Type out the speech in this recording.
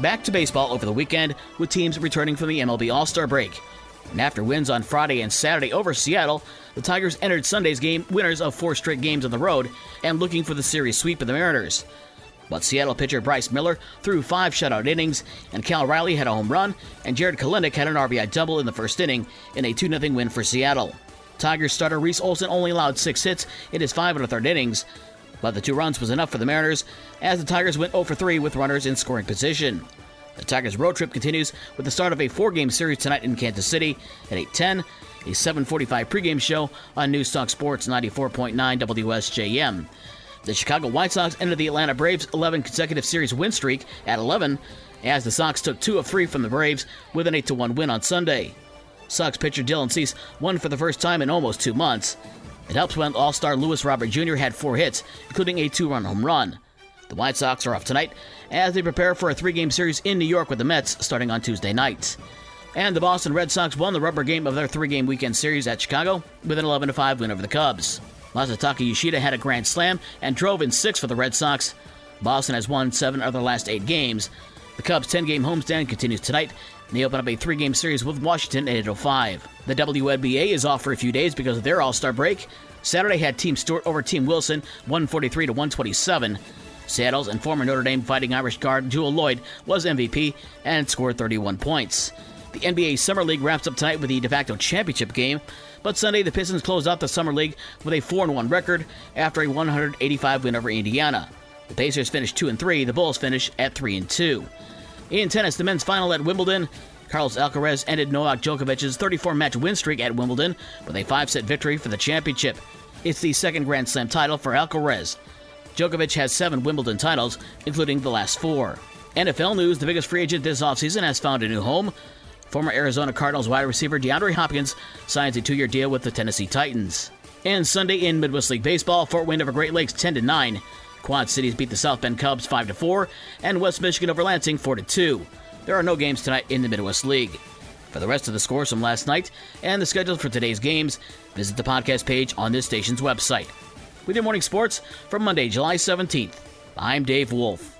Back to baseball over the weekend with teams returning from the MLB All Star break. And after wins on Friday and Saturday over Seattle, the Tigers entered Sunday's game winners of four straight games on the road and looking for the series sweep of the Mariners. But Seattle pitcher Bryce Miller threw five shutout innings, and Cal Raleigh had a home run, and Jarred Kelenic had an RBI double in the first inning in a 2 0 win for Seattle. Tigers starter Reese Olson only allowed six hits in his five and a third innings, but the two runs was enough for the Mariners as the Tigers went 0 for 3 with runners in scoring position. The Tigers' road trip continues with the start of a four-game series tonight in Kansas City at 8:10, a 7:45 pregame show on Newstalk Sports 94.9 WSJM. The Chicago White Sox ended the Atlanta Braves' 11 consecutive series win streak at 11, as the Sox took two of three from the Braves with an 8-1 win on Sunday. Sox pitcher Dylan Cease won for the first time in almost two months. It helps when All-Star Luis Robert Jr. had four hits, including a two-run home run. The White Sox are off tonight as they prepare for a three game series in New York with the Mets starting on Tuesday night. And the Boston Red Sox won the rubber game of their three game weekend series at Chicago with an 11 5 win over the Cubs. Masataka Yoshida had a grand slam and drove in six for the Red Sox. Boston has won seven of their last eight games. The Cubs' 10 game homestand continues tonight, they open up a three game series with Washington at 8.05. The WNBA is off for a few days because of their All Star break. Saturday had Team Stewart over Team Wilson 143 to 127. Seattle's and former Notre Dame Fighting Irish guard Jewell Loyd was MVP and scored 31 points. The NBA Summer League wraps up tonight with the de facto championship game, but Sunday the Pistons closed out the Summer League with a 4 1 record after a 185 win over Indiana. The Pacers finished 2 3, the Bulls finished at 3 2. In tennis, the men's final at Wimbledon, Carlos Alcaraz ended Novak Djokovic's 34 match win streak at Wimbledon with a 5 set victory for the championship. It's the second Grand Slam title for Alcaraz. Djokovic has seven Wimbledon titles, including the last four. NFL news the biggest free agent this offseason has found a new home. Former Arizona Cardinals wide receiver DeAndre Hopkins signs a two year deal with the Tennessee Titans. And Sunday in Midwest League Baseball, Fort Wayne over Great Lakes 10 9. Quad Cities beat the South Bend Cubs 5 4, and West Michigan over Lansing 4 2. There are no games tonight in the Midwest League. For the rest of the scores from last night and the schedule for today's games, visit the podcast page on this station's website with your morning sports from Monday, July 17th. I'm Dave Wolf.